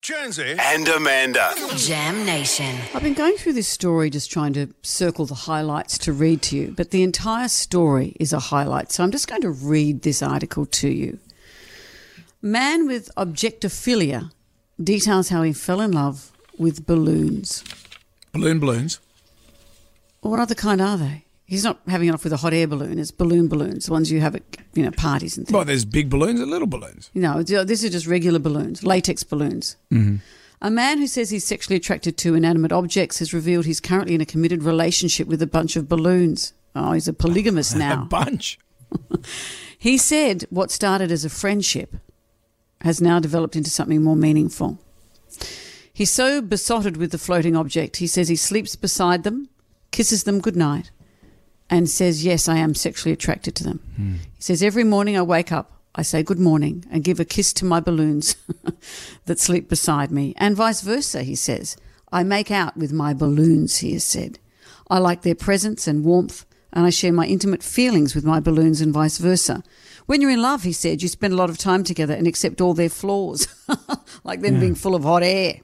Jonesy and Amanda. Jam Nation. I've been going through this story just trying to circle the highlights to read to you, but the entire story is a highlight. So I'm just going to read this article to you. Man with objectophilia details how he fell in love with balloons. Balloon balloons. What other kind are they? He's not having it off with a hot air balloon. It's balloon balloons, the ones you have at you know parties and things. Well, there's big balloons and little balloons. No, it's- uh, this is just regular balloons, latex balloons. Mm-hmm. A man who says he's sexually attracted to inanimate objects has revealed he's currently in a committed relationship with a bunch of balloons. Oh, he's a polygamist now. A bunch. he said what started as a friendship has now developed into something more meaningful. He's so besotted with the floating object, he says he sleeps beside them, kisses them goodnight, and says, Yes, I am sexually attracted to them. Hmm. He says, Every morning I wake up, I say good morning and give a kiss to my balloons that sleep beside me, and vice versa, he says. I make out with my balloons, he has said. I like their presence and warmth, and I share my intimate feelings with my balloons and vice versa. When you're in love, he said, you spend a lot of time together and accept all their flaws, like them being full of hot air.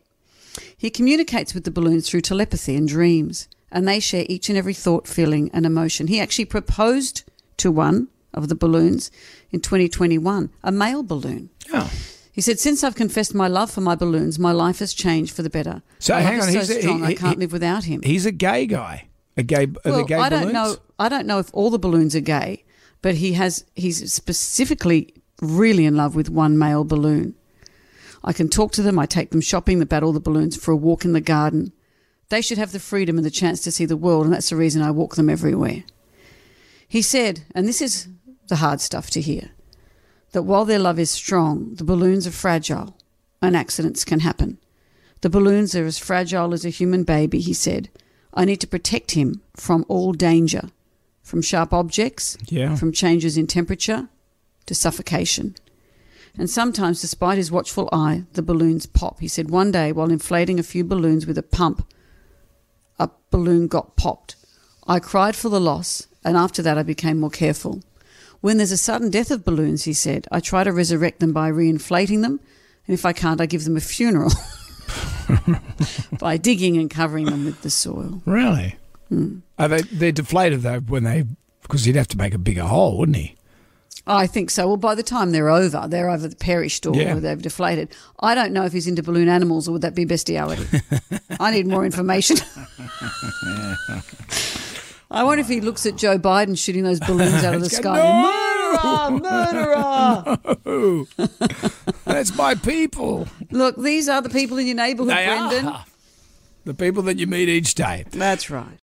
He communicates with the balloons through telepathy and dreams, and they share each and every thought, feeling, and emotion. He actually proposed to one of the balloons in 2021, a male balloon. Oh. He said, Since I've confessed my love for my balloons, my life has changed for the better. So My hang on, so he's a- strong, he- I can't he- live without him. He's a gay guy. A gay. Well, gay I don't balloons? know. I don't know if all the balloons are gay, but he has. He's specifically really in love with one male balloon. I can talk to them. I take them shopping. They battle the balloons for a walk in the garden. They should have the freedom and the chance to see the world, and that's the reason I walk them everywhere. He said, and this is the hard stuff to hear, that while their love is strong, the balloons are fragile and accidents can happen. The balloons are as fragile as a human baby, he said. I need to protect him from all danger, from sharp objects, Yeah. from changes in temperature to suffocation. And sometimes, despite his watchful eye, the balloons pop. He said one day, while inflating a few balloons with a pump, a balloon got popped. I cried for the loss, and after that, I became more careful. When there's a sudden death of balloons, he said, I try to resurrect them by reinflating them, and if I can't, I give them a funeral by digging and covering them with the soil. Really? Hmm. Are they? They're deflated though when they because he'd have to make a bigger hole, wouldn't he? I think so. Well, by the time they're over, they're either perished or Yeah. they've deflated. I don't know if he's into balloon animals or would that be bestiality. I need more information. I wonder if he looks at Joe Biden shooting those balloons out of the sky. going, Murderer! Murderer! That's my people. Look, these are the people in your neighbourhood, They Brendan. are the people that you meet each day. That's right.